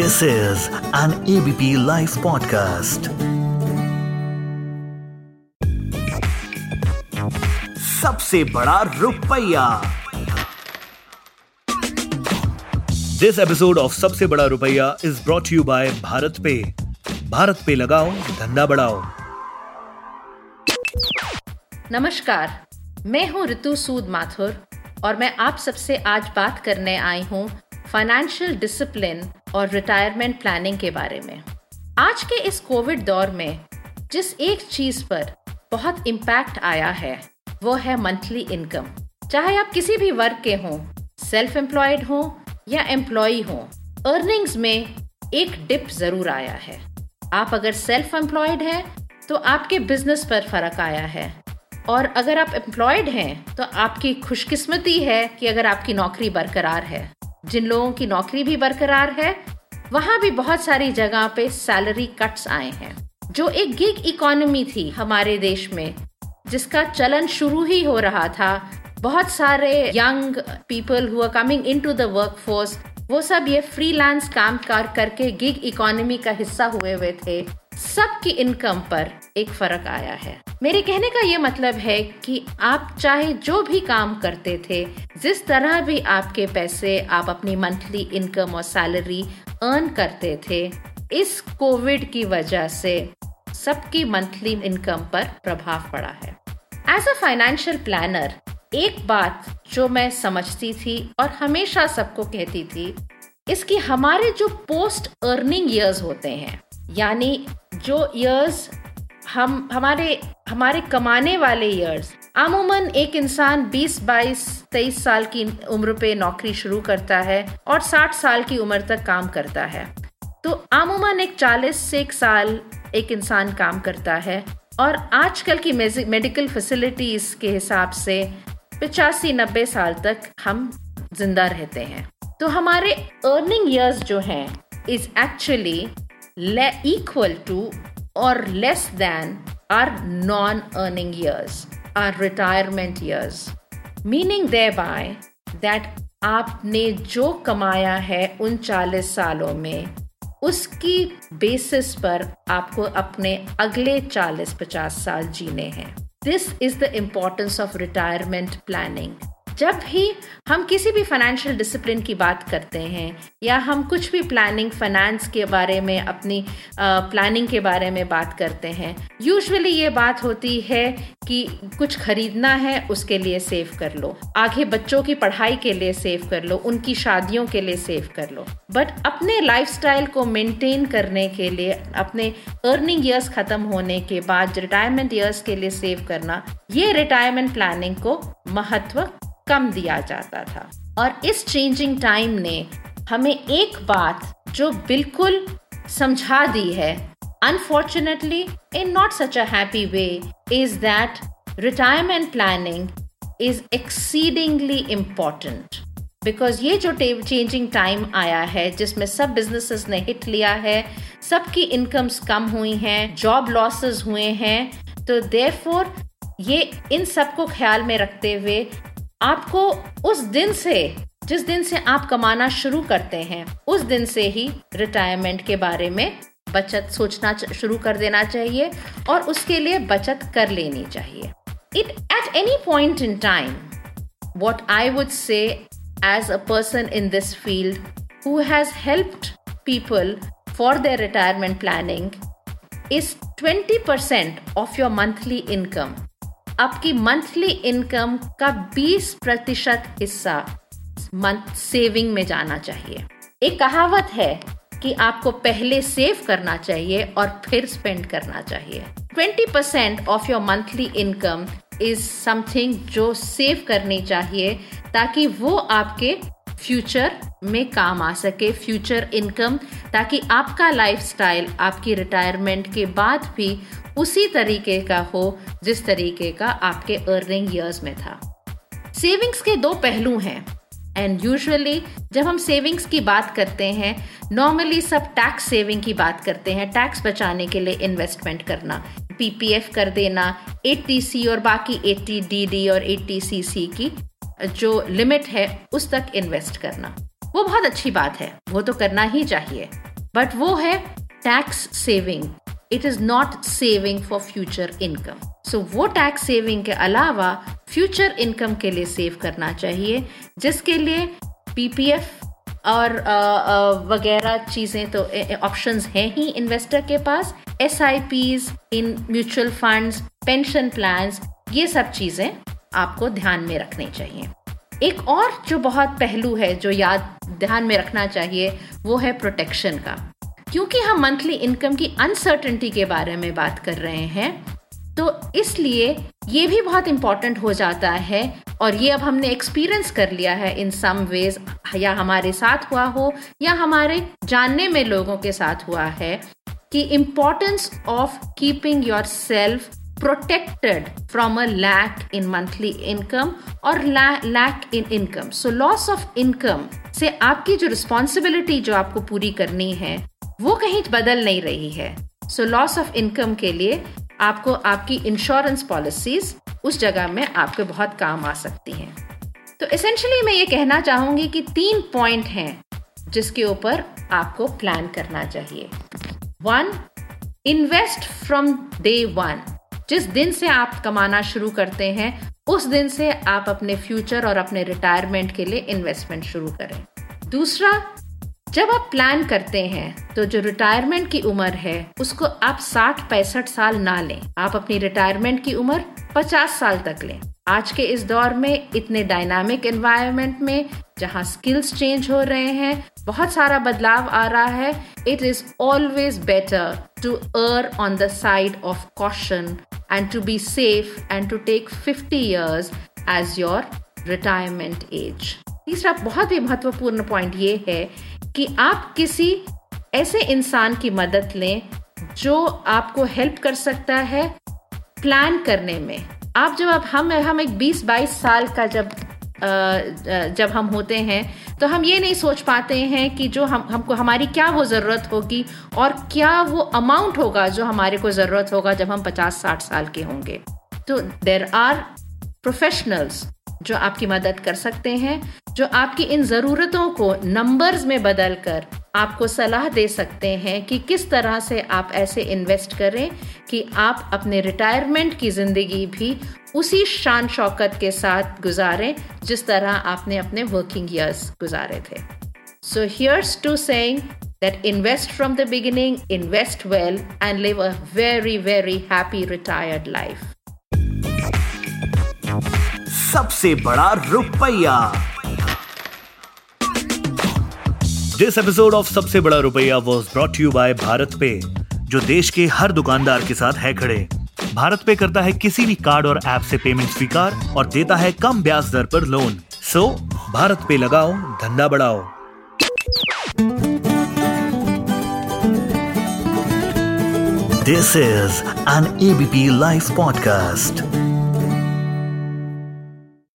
This is an ABP live podcast सबसे बड़ा रुपया। दिस एपिसोड ऑफ़ सबसे बड़ा रुपया is brought you by BharatPe. BharatPe लगाओ, धंधा बढ़ाओ। नमस्कार, मैं हूँ ऋतु सूद माथुर और मैं आप सबसे आज बात करने आई हूँ फाइनेंशियल डिसिप्लिन और रिटायरमेंट प्लानिंग के बारे में। आज के इस कोविड दौर में जिस एक चीज़ पर बहुत इम्पैक्ट आया है, वो है मंथली इनकम चाहे आप किसी भी वर्ग के हों सेल्फ एम्प्लॉयड हों या एम्प्लॉय हों अर्निंग्स में एक डिप ज़रूर आया है। आप अगर सेल्फ एम्प्लॉयड हैं तो आपके बिज़नेस पर फ़र्क आया है। और अगर आप एम्प्लॉयड हैं तो आपकी खुशकिस्मती है कि अगर आपकी नौकरी बरकरार है। जिन लोगों की नौकरी भी बरकरार है, वहाँ भी बहुत सारी जगह पे सैलरी कट्स आए हैं। जो एक गिग इकोनॉमी थी हमारे देश में, जिसका चलन शुरू ही हो रहा था, बहुत सारे यंग पीपल हुआ coming into the workforce वो सब ये फ्रीलांस काम कार करके गिग इकोनॉमी का हिस्सा हुए हुए थे। सबकी इनकम पर एक फ़र्क आया है। मेरे कहने का ये मतलब है कि आप चाहे जो भी काम करते थे, जिस तरह भी आपके पैसे आप अपनी मंथली इनकम और सैलरी अर्न करते थे, इस कोविड की वजह से सबकी मंथली इनकम पर प्रभाव पड़ा है। एज अ फाइनेंशियल प्लानर एक बात जो मैं समझती थी और हमेशा सबको कहती थी, इसकी हमारे जो पोस्ट अर्निंग ईयर्स होते हैं, यानी जो ईयर्स हम हमारे हमारे कमाने वाले ईयर्स अमूमन एक इंसान 20, 22, 23 साल की उम्र पे नौकरी शुरू करता है और 60 साल की उम्र तक काम करता है। तो अमूमन एक 40 से एक साल एक इंसान काम करता है और आजकल की मेडिकल फैसिलिटीज़ के हिसाब से पिचासी नब्बे साल तक हम ज़िंदा रहते हैं। तो हमारे अर्निंग ईयर्स जो हैं is actually equal to or less than our non earning years, our retirement years. Meaning thereby that आपने जो कमाया है उन 40 सालों में उसकी बेसिस पर आपको अपने अगले 40-50 साल जीने हैं this is the importance of retirement planning जब भी हम किसी भी फाइनेंशियल डिसिप्लिन की बात करते हैं, या हम कुछ भी प्लानिंग फाइनेंस के बारे में, अपनी प्लानिंग के बारे में बात करते हैं यूजुअली ये बात होती है कि कुछ खरीदना है, उसके लिए सेव कर लो। आगे बच्चों की पढ़ाई के लिए सेव कर लो, उनकी शादियों के लिए सेव कर लो। बट अपने लाइफस्टाइल को मेंटेन करने के लिए, अपने अर्निंग ईयर्स खत्म होने के बाद रिटायरमेंट ईयर्स के लिए सेव करना, ये रिटायरमेंट प्लानिंग को महत्व कम दिया जाता था। और इस चेंजिंग टाइम ने हमें एक बात जो बिल्कुल समझा दी है unfortunately in not such a happy way is that retirement planning is exceedingly important because ये जो चेंजिंग टाइम आया है, जिसमें सब बिजनेसेस ने हिट लिया है, सबकी इनकम्स कम हुई हैं जॉब लॉसेस हुए हैं तो देर ये इन सबको ख्याल में रखते हुए आपको उस दिन से, जिस दिन से आप कमाना शुरू करते हैं, उस दिन से ही रिटायरमेंट के बारे में बचत सोचना शुरू कर देना चाहिए और उसके लिए बचत कर लेनी चाहिए। It at any point in time what I would say as a person in this field who has helped people for their retirement planning is twenty percent of your monthly income आपकी monthly income का 20 प्रतिशत हिस्सा month saving में जाना चाहिए। एक कहावत है कि आपको पहले सेव करना चाहिए और फिर स्पेंड करना चाहिए। 20% percent of your monthly income is something जो सेव करनी चाहिए ताकि वो आपके फ्यूचर में काम आ सके फ्यूचर इनकम ताकि आपका लाइफस्टाइल आपकी रिटायरमेंट के बाद भी उसी तरीके का हो जिस तरीके का आपके अर्निंग ईयर्स में था। सेविंग्स के दो पहलू हैं। एंड यूजुअली जब हम सेविंग्स की बात करते हैं नॉर्मली सब टैक्स सेविंग की बात करते हैं टैक्स बचाने के लिए इन्वेस्टमेंट करना पीपीएफ कर देना एटीसी और बाकी एटीडीडी और एटीसीसी की जो लिमिट है, उस तक इन्वेस्ट करना। वो बहुत अच्छी बात है। वो तो करना ही चाहिए। बट वो है tax saving it is not saving for future income so वो टैक्स सेविंग के अलावा फ्यूचर इनकम के लिए सेव करना चाहिए, जिसके लिए पीपीएफ और वगैरह चीज़ें तो ऑप्शंस हैं ही इन्वेस्टर के पास S I Ps in mutual funds pension plans ये सब चीज़ें आपको ध्यान में रखनी चाहिए। एक और जो बहुत पहलू है जो याद ध्यान में रखना चाहिए, वो है प्रोटेक्शन का। क्योंकि हम मंथली इनकम की अनसर्टनिटी के बारे में बात कर रहे हैं तो इसलिए ये भी बहुत इंपॉर्टेंट हो जाता है और ये अब हमने एक्सपीरियंस कर लिया है इन सम वेज या हमारे साथ हुआ हो, या हमारे जानने में लोगों के साथ हुआ है, कि importance of keeping yourself protected from a lack in monthly income और lack in income so loss of income से आपकी जो रिस्पॉन्सिबिलिटी जो आपको पूरी करनी है वो कहीं बदल नहीं रही है। सो लॉस ऑफ़ इनकम के लिए आपको आपकी इंश्योरेंस पॉलिसीज़ उस जगह में आपके बहुत काम आ सकती हैं। तो इसेंशली मैं ये कहना चाहूँगी कि तीन पॉइंट हैं जिसके ऊपर आपको प्लान करना चाहिए। One invest from day one जिस दिन से आप कमाना शुरू करते हैं, उस दिन से आप अपने फ्यूचर और अपने रिटायरमेंट के लिए इन्वेस्टमेंट शुरू करें। दूसरा जब आप प्लान करते हैं तो जो रिटायरमेंट की उम्र है, उसको आप साठ पैंसठ साल ना लें। आप अपनी रिटायरमेंट की उम्र पचास साल तक लें। आज के इस दौर में इतने डायनामिक एनवायरनमेंट में, जहाँ स्किल्स चेंज हो रहे हैं, बहुत सारा बदलाव आ रहा है it is always better to err on the side of caution and to be safe and to take fifty years as your retirement age तीसरा बहुत ही महत्वपूर्ण पॉइंट ये है कि आप किसी ऐसे इंसान की मदद लें जो आपको हेल्प कर सकता है प्लान करने में। आप जब आप, हम हम एक 20-22 साल का जब जब हम होते हैं तो हम ये नहीं सोच पाते हैं कि जो हम, हमको, हमारी क्या वो ज़रूरत होगी और क्या वो अमाउंट होगा जो हमारे को ज़रूरत होगा जब हम 50-60 साल के होंगे। तो देर आर प्रोफेशनल्स जो आपकी मदद कर सकते हैं। जो आपकी इन ज़रूरतों को नंबर्स में बदल कर आपको सलाह दे सकते हैं कि किस तरह से आप ऐसे इन्वेस्ट करें कि आप अपने रिटायरमेंट की ज़िंदगी भी उसी शान शौकत के साथ गुजारें जिस तरह आपने अपने वर्किंग ईयर्स गुजारे थे so here's to saying that invest from the beginning, invest well, and live a very, very happy retired life. सबसे बड़ा रुपया दिस एपिसोड ऑफ़ सबसे बड़ा रुपया was brought you by BharatPe जो देश के हर दुकानदार के साथ है खड़े। भारत पे करता है किसी भी कार्ड और ऐप से पेमेंट स्वीकार और देता है कम ब्याज दर पर लोन सो so, भारत पे लगाओ धंधा बढ़ाओ। This is an ABP live podcast